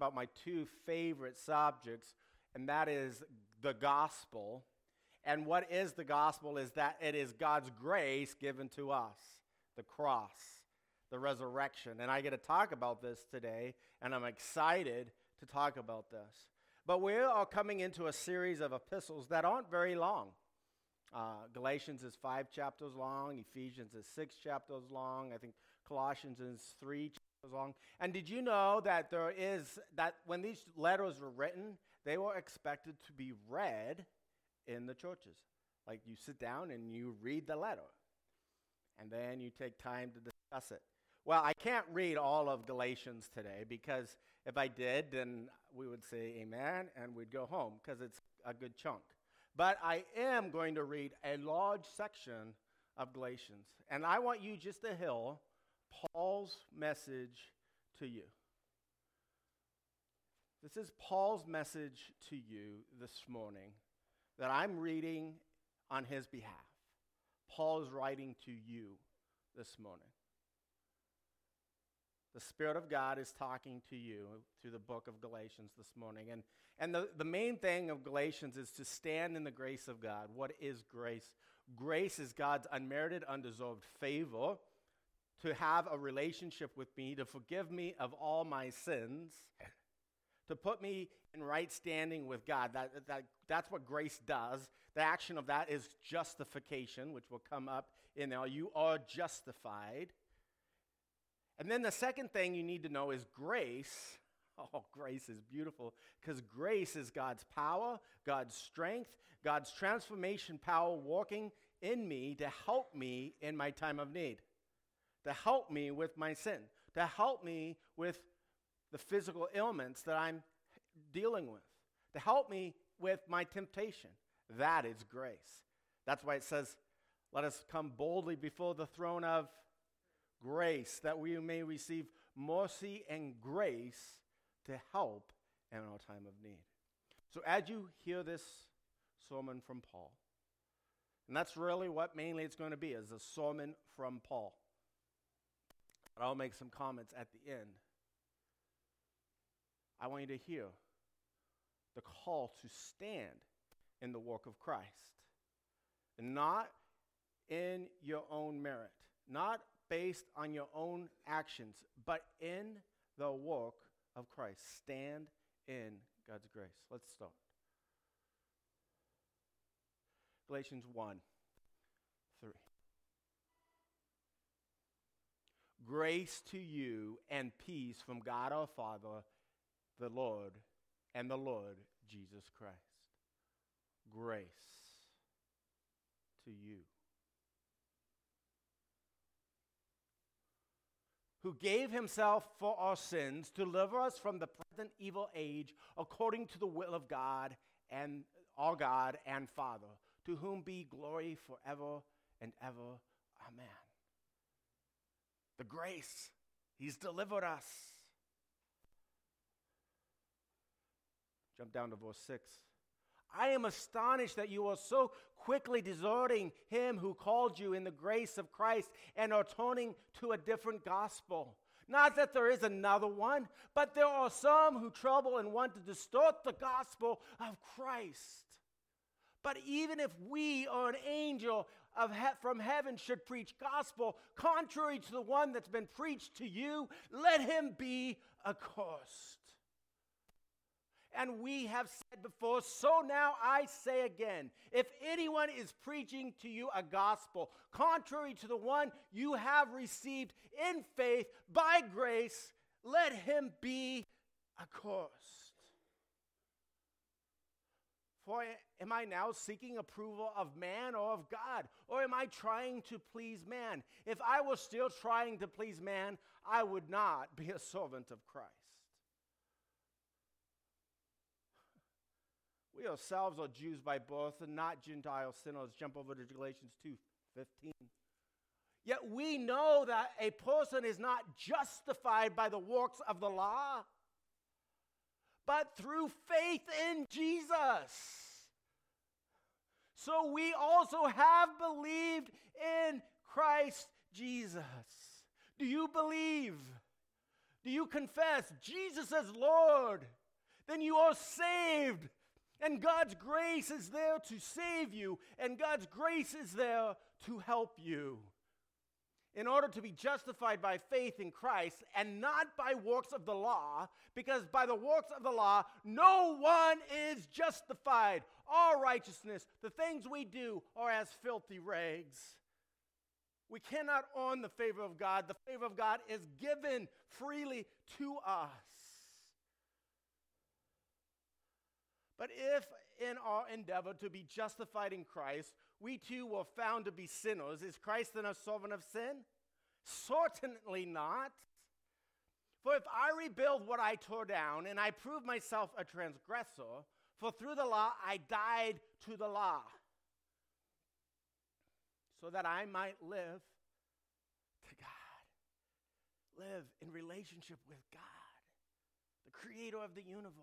about my two favorite subjects, and that is the gospel. And what is the gospel is that it is God's grace given to us, the cross, the resurrection. And I get to talk about this today, and I'm excited to talk about this. But we are coming into a series of epistles that aren't very long. Uh, Galatians is five chapters long, Ephesians is six chapters long, I think Colossians is three long. And did you know that there is, that when these letters were written, they were expected to be read in the churches? Like you sit down and you read the letter, and then you take time to discuss it. Well, I can't read all of Galatians today because if I did, then we would say amen and we'd go home because it's a good chunk. But I am going to read a large section of Galatians. And I want you just to hear Paul's message to you. This is Paul's message to you this morning that I'm reading on his behalf. Paul is writing to you this morning. The Spirit of God is talking to you through the book of Galatians this morning. And, and the, the main thing of Galatians is to stand in the grace of God. What is grace? Grace is God's unmerited, undeserved favor to have a relationship with me, to forgive me of all my sins, to put me in right standing with God. That, that, that's what grace does. The action of that is justification, which will come up in there. You are justified. And then the second thing you need to know is grace. Oh, grace is beautiful because grace is God's power, God's strength, God's transformation power working in me to help me in my time of need, to help me with my sin, to help me with the physical ailments that I'm dealing with, to help me with my temptation. That is grace. That's why it says, Let us come boldly before the throne of grace, that we may receive mercy and grace to help in our time of need. So, as you hear this sermon from Paul, and that's really what mainly it's going to be, is a sermon from Paul. But I'll make some comments at the end. I want you to hear the call to stand in the work of Christ, not in your own merit, not based on your own actions, but in the work of Christ. Stand in God's grace. Let's start. Galatians 1 3. Grace to you and peace from God our Father, the Lord, and the Lord Jesus Christ. Grace to you. who gave himself for our sins to deliver us from the present evil age according to the will of God and our God and Father, to whom be glory forever and ever. Amen. The grace, he's delivered us. Jump down to verse 6. I am astonished that you are so quickly deserting him who called you in the grace of Christ and are turning to a different gospel. Not that there is another one, but there are some who trouble and want to distort the gospel of Christ. But even if we or an angel of he- from heaven should preach gospel contrary to the one that's been preached to you, let him be accursed. And we have said before, so now I say again if anyone is preaching to you a gospel contrary to the one you have received in faith by grace, let him be accursed. For am I now seeking approval of man or of God? Or am I trying to please man? If I was still trying to please man, I would not be a servant of Christ. We ourselves are Jews by birth and not Gentile sinners. Jump over to Galatians 2 15. Yet we know that a person is not justified by the works of the law, but through faith in Jesus. So we also have believed in Christ Jesus. Do you believe? Do you confess Jesus as Lord? Then you are saved. And God's grace is there to save you, and God's grace is there to help you. In order to be justified by faith in Christ and not by works of the law, because by the works of the law, no one is justified. All righteousness, the things we do, are as filthy rags. We cannot earn the favor of God. The favor of God is given freely to us. But if in our endeavor to be justified in Christ, we too were found to be sinners, is Christ then a servant of sin? Certainly not. For if I rebuild what I tore down and I prove myself a transgressor, for through the law I died to the law, so that I might live to God, live in relationship with God, the creator of the universe.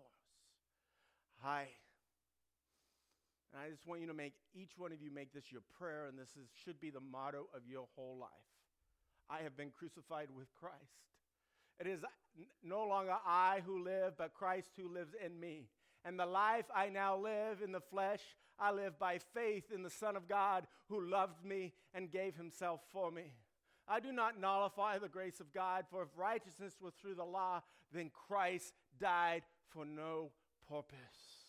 Hi. And I just want you to make, each one of you make this your prayer, and this is, should be the motto of your whole life. I have been crucified with Christ. It is no longer I who live, but Christ who lives in me. And the life I now live in the flesh, I live by faith in the Son of God who loved me and gave himself for me. I do not nullify the grace of God, for if righteousness was through the law, then Christ died for no purpose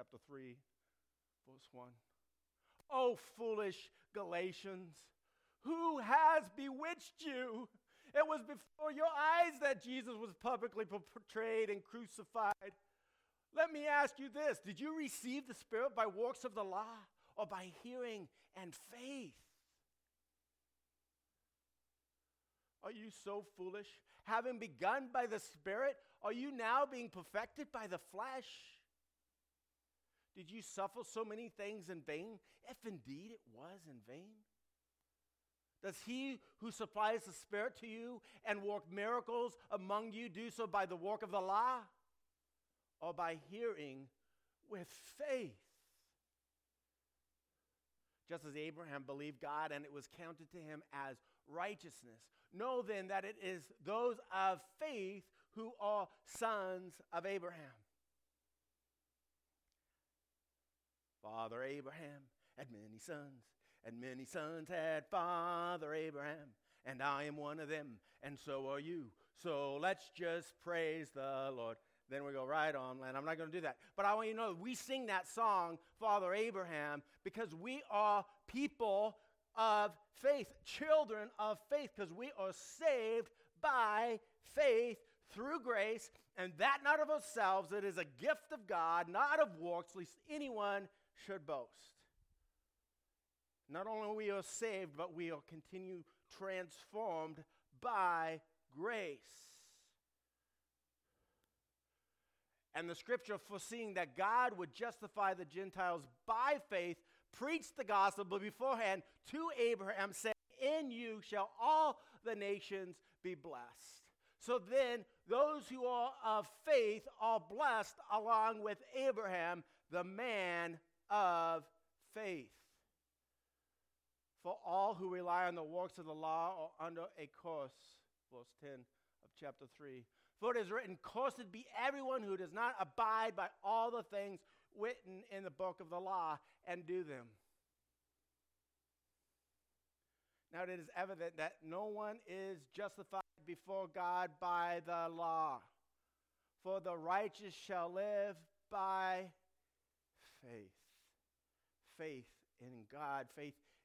chapter 3, verse 1. Oh, foolish Galatians, who has bewitched you? It was before your eyes that Jesus was publicly portrayed and crucified. Let me ask you this Did you receive the Spirit by works of the law or by hearing and faith? Are you so foolish? Having begun by the Spirit, are you now being perfected by the flesh? Did you suffer so many things in vain, if indeed it was in vain? Does he who supplies the Spirit to you and work miracles among you do so by the work of the law or by hearing with faith? Just as Abraham believed God and it was counted to him as righteousness. Know then that it is those of faith who are sons of Abraham. Father Abraham had many sons, and many sons had Father Abraham, and I am one of them, and so are you. So let's just praise the Lord. Then we go right on, and I'm not going to do that. But I want you to know we sing that song, Father Abraham, because we are people of faith, children of faith, because we are saved by faith through grace, and that not of ourselves. It is a gift of God, not of works, lest anyone should boast. Not only we are saved, but we are continue transformed by grace. And the scripture foreseeing that God would justify the Gentiles by faith preached the gospel beforehand to Abraham, saying, In you shall all the nations be blessed. So then, those who are of faith are blessed along with Abraham, the man of faith. For all who rely on the works of the law are under a curse. Verse 10 of chapter 3. For it is written, Cursed be everyone who does not abide by all the things written in the book of the law and do them. Now it is evident that no one is justified before God by the law. For the righteous shall live by faith faith in God, faith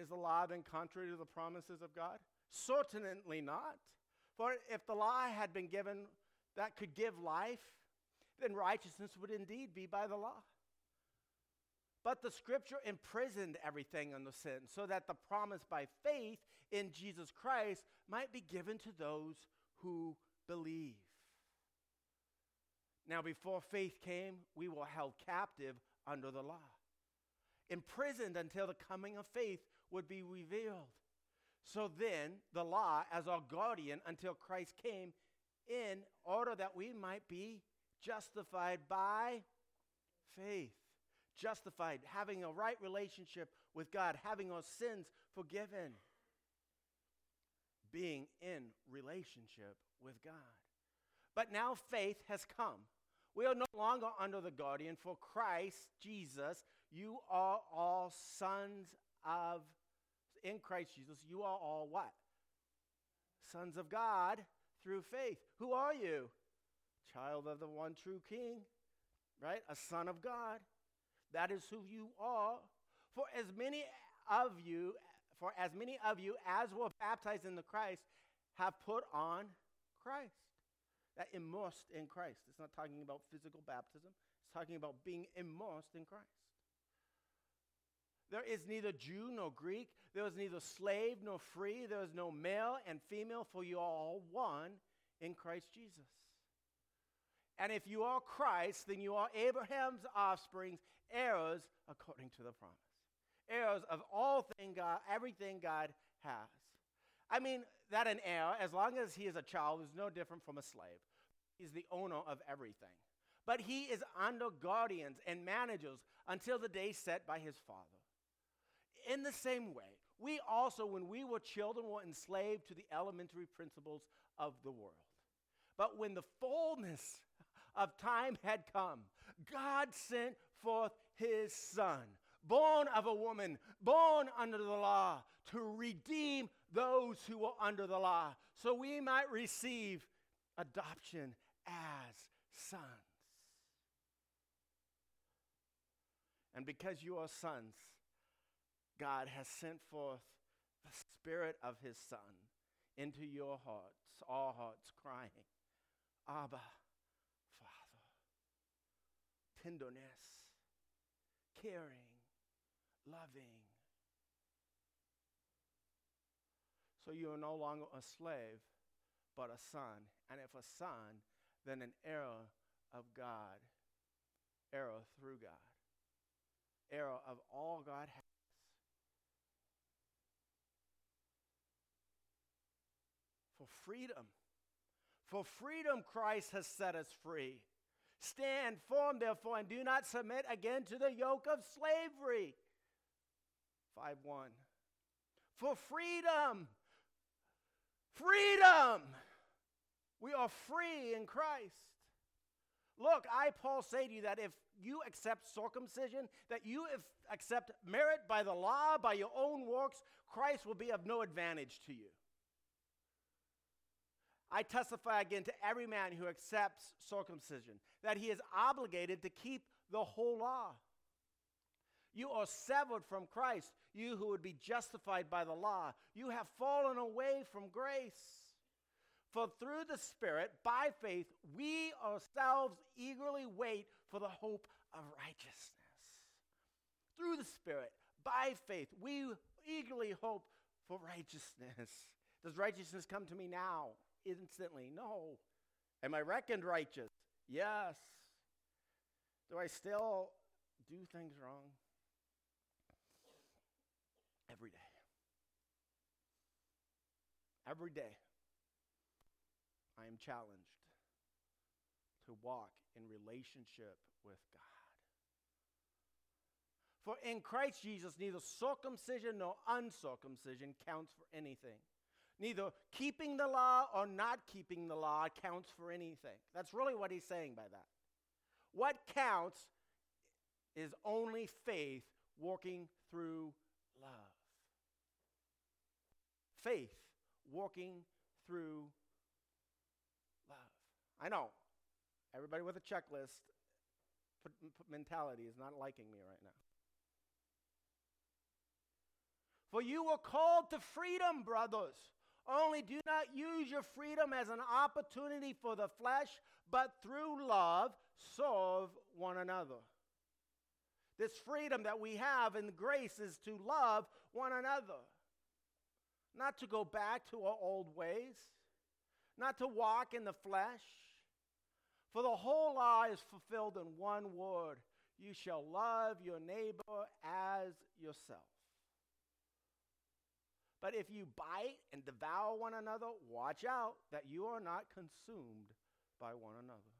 Is the law then contrary to the promises of God? Certainly not. For if the law had been given that could give life, then righteousness would indeed be by the law. But the scripture imprisoned everything under sin so that the promise by faith in Jesus Christ might be given to those who believe. Now, before faith came, we were held captive under the law, imprisoned until the coming of faith would be revealed. So then, the law, as our guardian until Christ came, in order that we might be justified by faith. Justified, having a right relationship with God, having our sins forgiven, being in relationship with God. But now faith has come. We are no longer under the guardian, for Christ Jesus, you are all sons of, in Christ Jesus, you are all what? Sons of God through faith. Who are you? Child of the one true King, right? A son of God. That is who you are. For as many of you, for as many of you as were baptized in the Christ have put on Christ. That immersed in Christ. It's not talking about physical baptism, it's talking about being immersed in Christ. There is neither Jew nor Greek. There is neither slave nor free. There is no male and female, for you are all one in Christ Jesus. And if you are Christ, then you are Abraham's offspring, heirs according to the promise. Heirs of all thing God, everything God has. I mean, that an heir, as long as he is a child, is no different from a slave. He's the owner of everything. But he is under guardians and managers until the day set by his father. In the same way, we also, when we were children, were enslaved to the elementary principles of the world. But when the fullness of time had come, God sent forth his son, born of a woman, born under the law, to redeem those who were under the law, so we might receive adoption as sons. And because you are sons, God has sent forth the Spirit of His Son into your hearts, our hearts, crying, Abba, Father. Tenderness, caring, loving. So you are no longer a slave, but a son. And if a son, then an heir of God, heir through God, heir of all God has. For freedom. For freedom, Christ has set us free. Stand firm, therefore, and do not submit again to the yoke of slavery. 5 1. For freedom. Freedom. We are free in Christ. Look, I, Paul, say to you that if you accept circumcision, that you accept merit by the law, by your own works, Christ will be of no advantage to you. I testify again to every man who accepts circumcision that he is obligated to keep the whole law. You are severed from Christ, you who would be justified by the law. You have fallen away from grace. For through the Spirit, by faith, we ourselves eagerly wait for the hope of righteousness. Through the Spirit, by faith, we eagerly hope for righteousness. Does righteousness come to me now? Instantly? No. Am I reckoned righteous? Yes. Do I still do things wrong? Every day. Every day, I am challenged to walk in relationship with God. For in Christ Jesus, neither circumcision nor uncircumcision counts for anything Neither keeping the law or not keeping the law counts for anything. That's really what he's saying by that. What counts is only faith working through love. Faith working through love. I know everybody with a checklist mentality is not liking me right now. For you were called to freedom, brothers. Only do not use your freedom as an opportunity for the flesh, but through love serve one another. This freedom that we have in grace is to love one another, not to go back to our old ways, not to walk in the flesh. For the whole law is fulfilled in one word you shall love your neighbor as yourself. But if you bite and devour one another, watch out that you are not consumed by one another.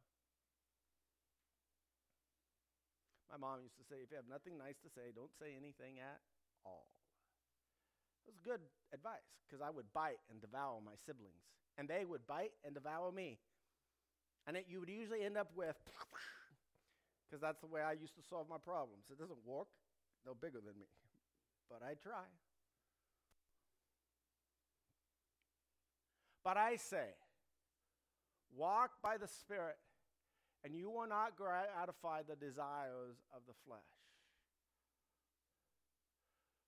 My mom used to say, if you have nothing nice to say, don't say anything at all. It was good advice because I would bite and devour my siblings, and they would bite and devour me. And it, you would usually end up with, because that's the way I used to solve my problems. It doesn't work, they're bigger than me, but I try. But I say, walk by the Spirit, and you will not gratify the desires of the flesh.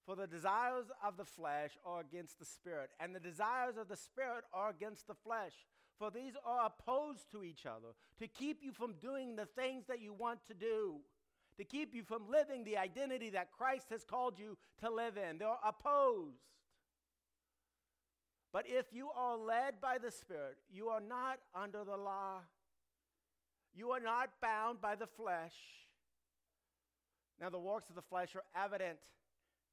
For the desires of the flesh are against the Spirit, and the desires of the Spirit are against the flesh. For these are opposed to each other to keep you from doing the things that you want to do, to keep you from living the identity that Christ has called you to live in. They're opposed. But if you are led by the Spirit, you are not under the law. You are not bound by the flesh. Now, the works of the flesh are evident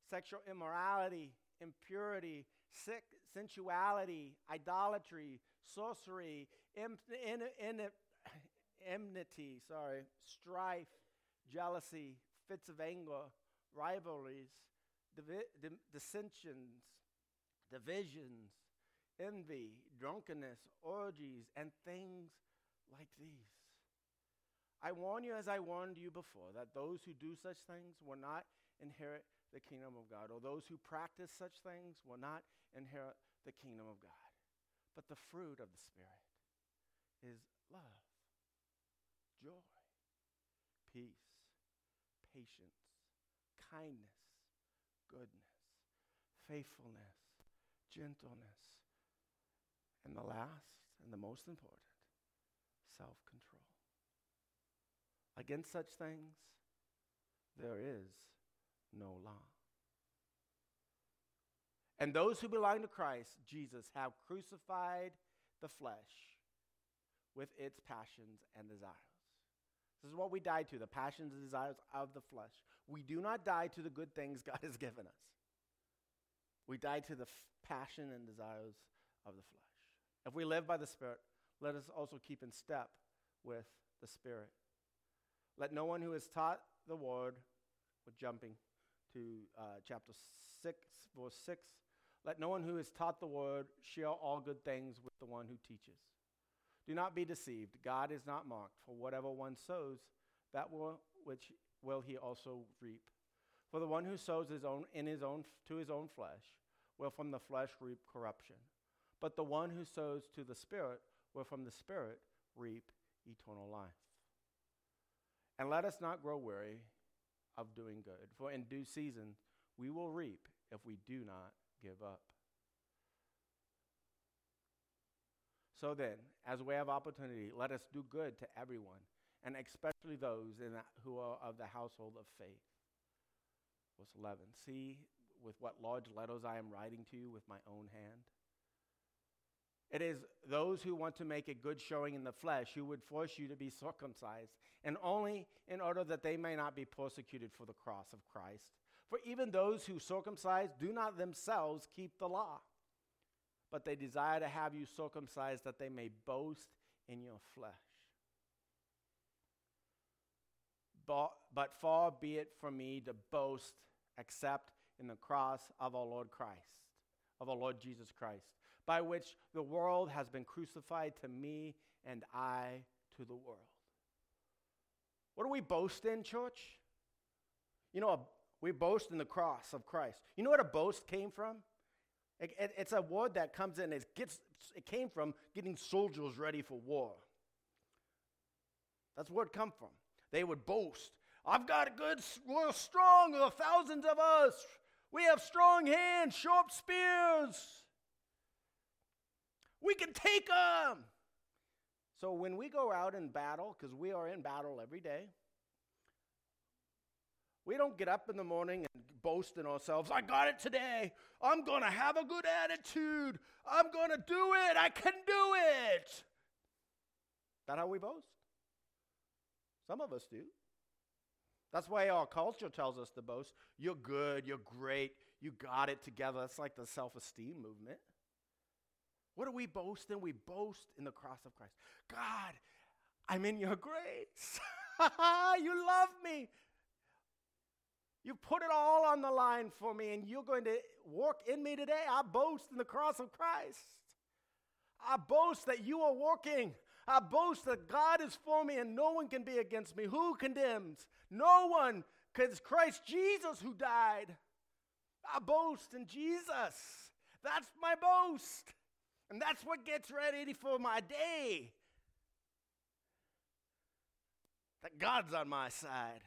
sexual immorality, impurity, sick, sensuality, idolatry, sorcery, in, in, enmity, sorry, strife, jealousy, fits of anger, rivalries, divi- dissensions, divisions, envy, drunkenness, orgies, and things like these. I warn you, as I warned you before, that those who do such things will not inherit the kingdom of God, or those who practice such things will not inherit the kingdom of God. But the fruit of the Spirit is love, joy, peace, patience, kindness, goodness, faithfulness, gentleness, and the last and the most important, self control. Against such things, there is no law. And those who belong to Christ, Jesus, have crucified the flesh with its passions and desires. This is what we die to the passions and desires of the flesh. We do not die to the good things God has given us, we die to the f- passion and desires of the flesh. If we live by the Spirit, let us also keep in step with the Spirit. Let no one who is taught the word, with jumping to uh, chapter 6, verse 6, let no one who is taught the word share all good things with the one who teaches. Do not be deceived. God is not mocked, for whatever one sows, that will, which will he also reap. For the one who sows his own, in his own, to his own flesh will from the flesh reap corruption. But the one who sows to the Spirit will from the Spirit reap eternal life. And let us not grow weary of doing good, for in due season we will reap if we do not give up. So then, as way of opportunity, let us do good to everyone, and especially those the, who are of the household of faith. Verse 11 See with what large letters I am writing to you with my own hand. It is those who want to make a good showing in the flesh who would force you to be circumcised, and only in order that they may not be persecuted for the cross of Christ. For even those who circumcise do not themselves keep the law, but they desire to have you circumcised that they may boast in your flesh. But, far be it from me to boast except in the cross of our Lord Christ, of our Lord Jesus Christ by which the world has been crucified to me and I to the world. What do we boast in, church? You know, we boast in the cross of Christ. You know what a boast came from? It, it, it's a word that comes in, it, gets, it came from getting soldiers ready for war. That's where it come from. They would boast. I've got a good, we're strong, thousands of us. We have strong hands, sharp spears. We can take them. So when we go out in battle, because we are in battle every day, We don't get up in the morning and boast in ourselves, I got it today. I'm going to have a good attitude. I'm going to do it. I can do it. that how we boast? Some of us do. That's why our culture tells us to boast. You're good. You're great. You got it together. That's like the self esteem movement. What do we boast in? We boast in the cross of Christ. God, I'm in your grace. you love me. You put it all on the line for me, and you're going to work in me today. I boast in the cross of Christ. I boast that you are working. I boast that God is for me and no one can be against me. Who condemns? No one, because Christ Jesus who died. I boast in Jesus. That's my boast. And that's what gets ready for my day. That God's on my side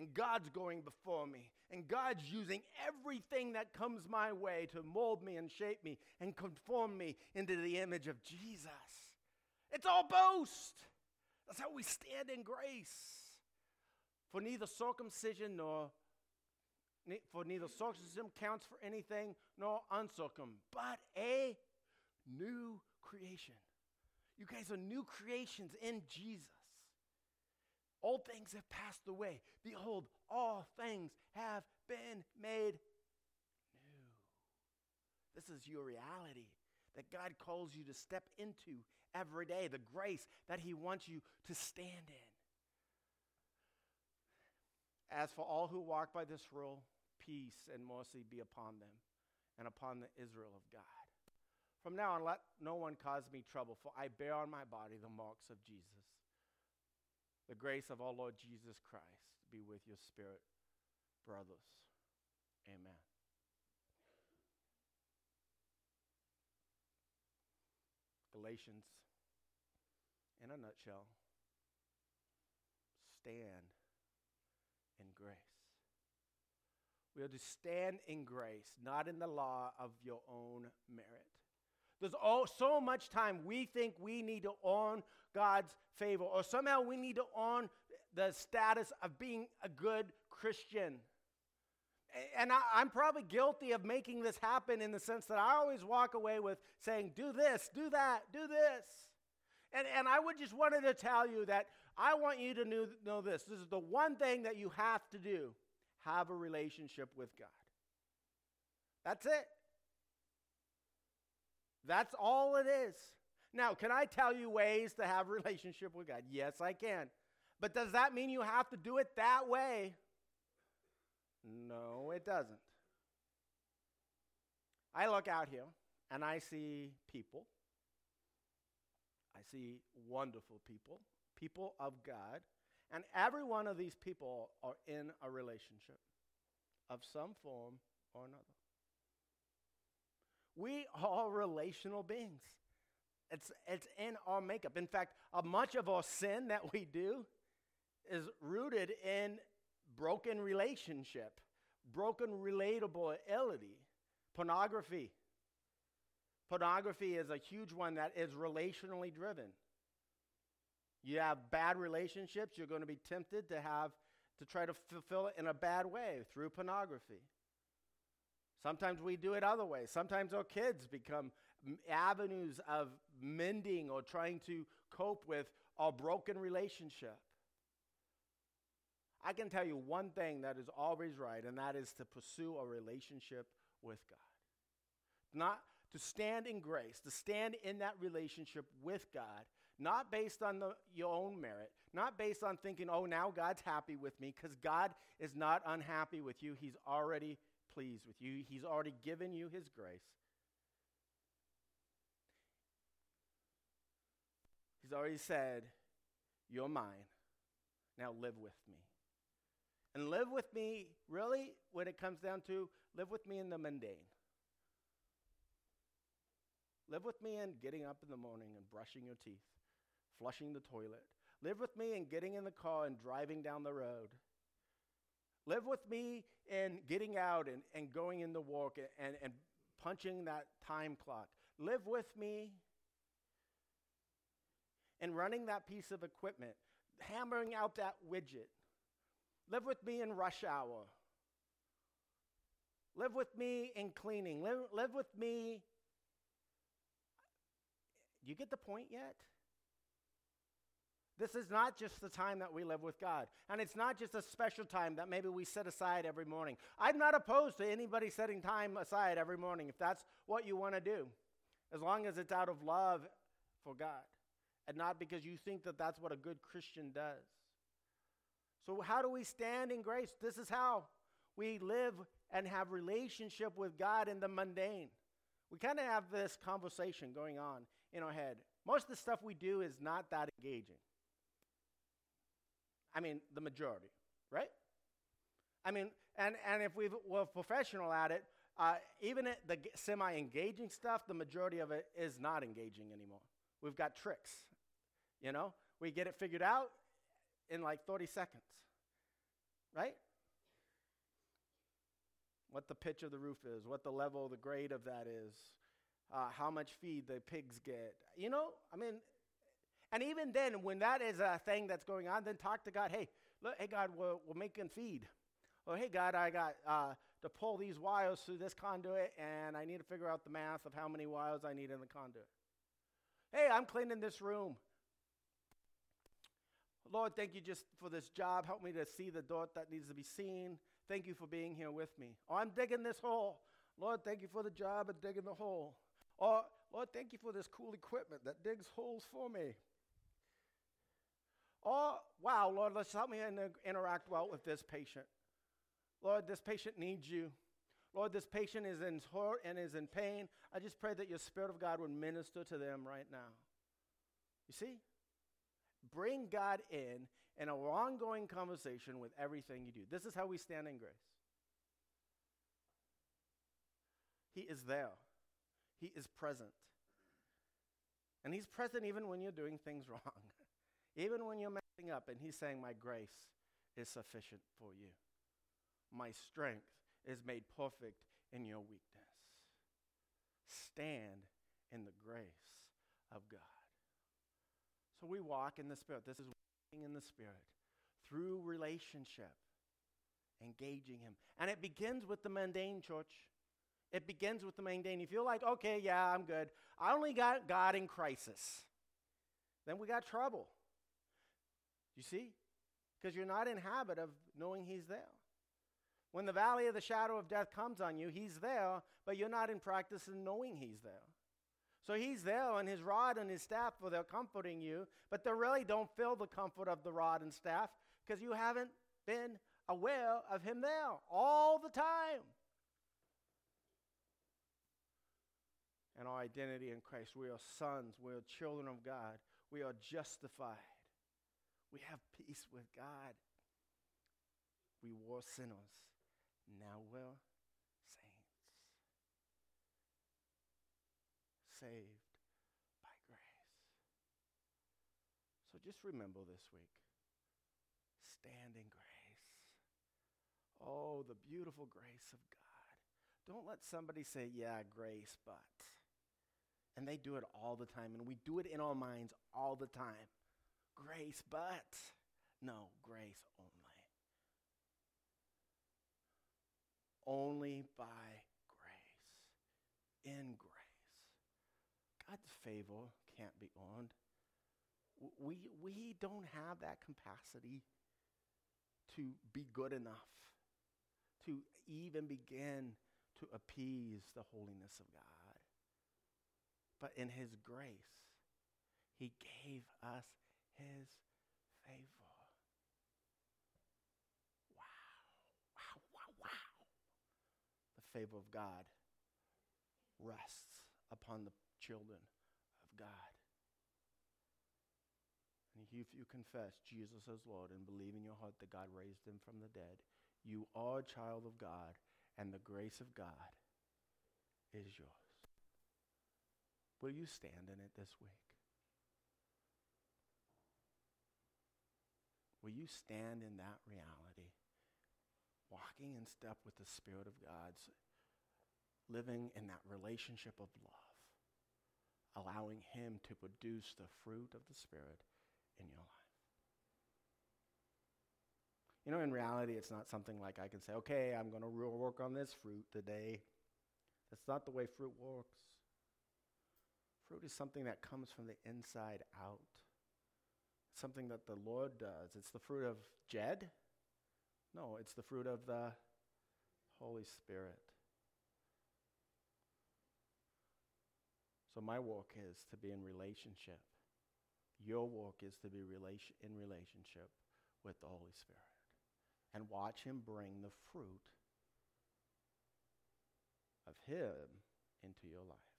and God's going before me, and God's using everything that comes my way to mold me and shape me and conform me into the image of Jesus. It's all boast. That's how we stand in grace. For neither circumcision nor for neither circumcision counts for anything nor uncircum, but a new creation. You guys are new creations in Jesus. Old things have passed away. Behold, all things have been made new. This is your reality that God calls you to step into every day, the grace that He wants you to stand in. As for all who walk by this rule, peace and mercy be upon them and upon the Israel of God. From now on, let no one cause me trouble, for I bear on my body the marks of Jesus. The grace of our Lord Jesus Christ be with your spirit, brothers. Amen. Galatians, in a nutshell, stand in grace. We are to stand in grace, not in the law of your own merit. There's all, so much time we think we need to earn God's favor, or somehow we need to earn the status of being a good Christian. And I, am probably guilty of making this happen in the sense that I always walk away with saying, do this, do that, do this. And, and I would just wanted to tell you that I want you to know, know this. This is the one thing that you have to do have a relationship with God. That's it. That's all it is. Now, can I tell you ways to have a relationship with God? Yes, I can. But does that mean you have to do it that way? No, it doesn't. I look out here and I see people. I see wonderful people, people of God, and every one of these people are in a relationship of some form or another. We are relational beings. It's, it's in our makeup. In fact, uh, much of our sin that we do is rooted in broken relationship, broken relatability, pornography. Pornography is a huge one that is relationally driven. You have bad relationships, you're going to be tempted to have to try to fulfill it in a bad way through pornography. Sometimes we do it other ways. Sometimes our kids become avenues of mending or trying to cope with our broken relationship. I can tell you one thing that is always right, and that is to pursue a relationship with God. Not to stand in grace, to stand in that relationship with God, not based on the, your own merit, not based on thinking, oh, now God's happy with me, because God is not unhappy with you. He's already pleased with you, He's already given you His grace. He's already said, You're mine. Now live with me. And live with me, really, when it comes down to live with me in the mundane. Live with me in getting up in the morning and brushing your teeth, flushing the toilet. Live with me in getting in the car and driving down the road. Live with me in getting out and, and going in the walk and, and punching that time clock. Live with me in running that piece of equipment, hammering out that widget. Live with me in rush hour. Live with me in cleaning. Live, live with me. You get the point yet? This is not just the time that we live with God. And it's not just a special time that maybe we set aside every morning. I'm not opposed to anybody setting time aside every morning if that's what you want to do, as long as it's out of love for God and not because you think that that's what a good Christian does. So, how do we stand in grace? This is how we live and have relationship with God in the mundane. We kind of have this conversation going on in our head. Most of the stuff we do is not that engaging. I mean, the majority, right? I mean, and, and if we were professional at it, uh, even the semi engaging stuff, the majority of it is not engaging anymore. We've got tricks, you know? We get it figured out in like 30 seconds, right? What the pitch of the roof is, what the level, the grade of that is, uh, how much feed the pigs get. You know, I mean, and even then, when that is a thing that's going on, then talk to God. Hey, look, hey God, we're, we're making feed. Or hey God, I got uh, to pull these wires through this conduit, and I need to figure out the math of how many wires I need in the conduit. Hey, I'm cleaning this room. Lord, thank you just for this job. Help me to see the dirt that needs to be seen. Thank you for being here with me. Or I'm digging this hole. Lord, thank you for the job of digging the hole. Or, Lord, thank you for this cool equipment that digs holes for me. Oh, wow, Lord, let's help me interact well with this patient. Lord, this patient needs you. Lord, this patient is in hurt and is in pain. I just pray that your Spirit of God would minister to them right now. You see? Bring God in in an ongoing conversation with everything you do. This is how we stand in grace. He is there, He is present. And He's present even when you're doing things wrong. Even when you're messing up, and he's saying, My grace is sufficient for you. My strength is made perfect in your weakness. Stand in the grace of God. So we walk in the Spirit. This is walking in the Spirit through relationship, engaging Him. And it begins with the mundane, church. It begins with the mundane. You feel like, okay, yeah, I'm good. I only got God in crisis. Then we got trouble. You see? Because you're not in habit of knowing He's there. When the valley of the shadow of death comes on you, He's there, but you're not in practice in knowing He's there. So He's there, and His rod and His staff, for they're comforting you, but they really don't feel the comfort of the rod and staff because you haven't been aware of Him there all the time. And our identity in Christ, we are sons, we are children of God, we are justified. We have peace with God. We were sinners. Now we're saints. Saved by grace. So just remember this week stand in grace. Oh, the beautiful grace of God. Don't let somebody say, yeah, grace, but. And they do it all the time, and we do it in our minds all the time grace, but no, grace only. Only by grace. In grace. God's favor can't be earned. We, we don't have that capacity to be good enough, to even begin to appease the holiness of God. But in His grace, He gave us his favor. Wow. Wow, wow, wow. The favor of God rests upon the children of God. And if you confess Jesus as Lord and believe in your heart that God raised him from the dead, you are a child of God, and the grace of God is yours. Will you stand in it this week? Will you stand in that reality, walking in step with the Spirit of God, living in that relationship of love, allowing Him to produce the fruit of the Spirit in your life? You know, in reality, it's not something like I can say, okay, I'm going to work on this fruit today. That's not the way fruit works. Fruit is something that comes from the inside out. Something that the Lord does. It's the fruit of Jed? No, it's the fruit of the Holy Spirit. So my walk is to be in relationship. Your walk is to be in relationship with the Holy Spirit and watch Him bring the fruit of Him into your life.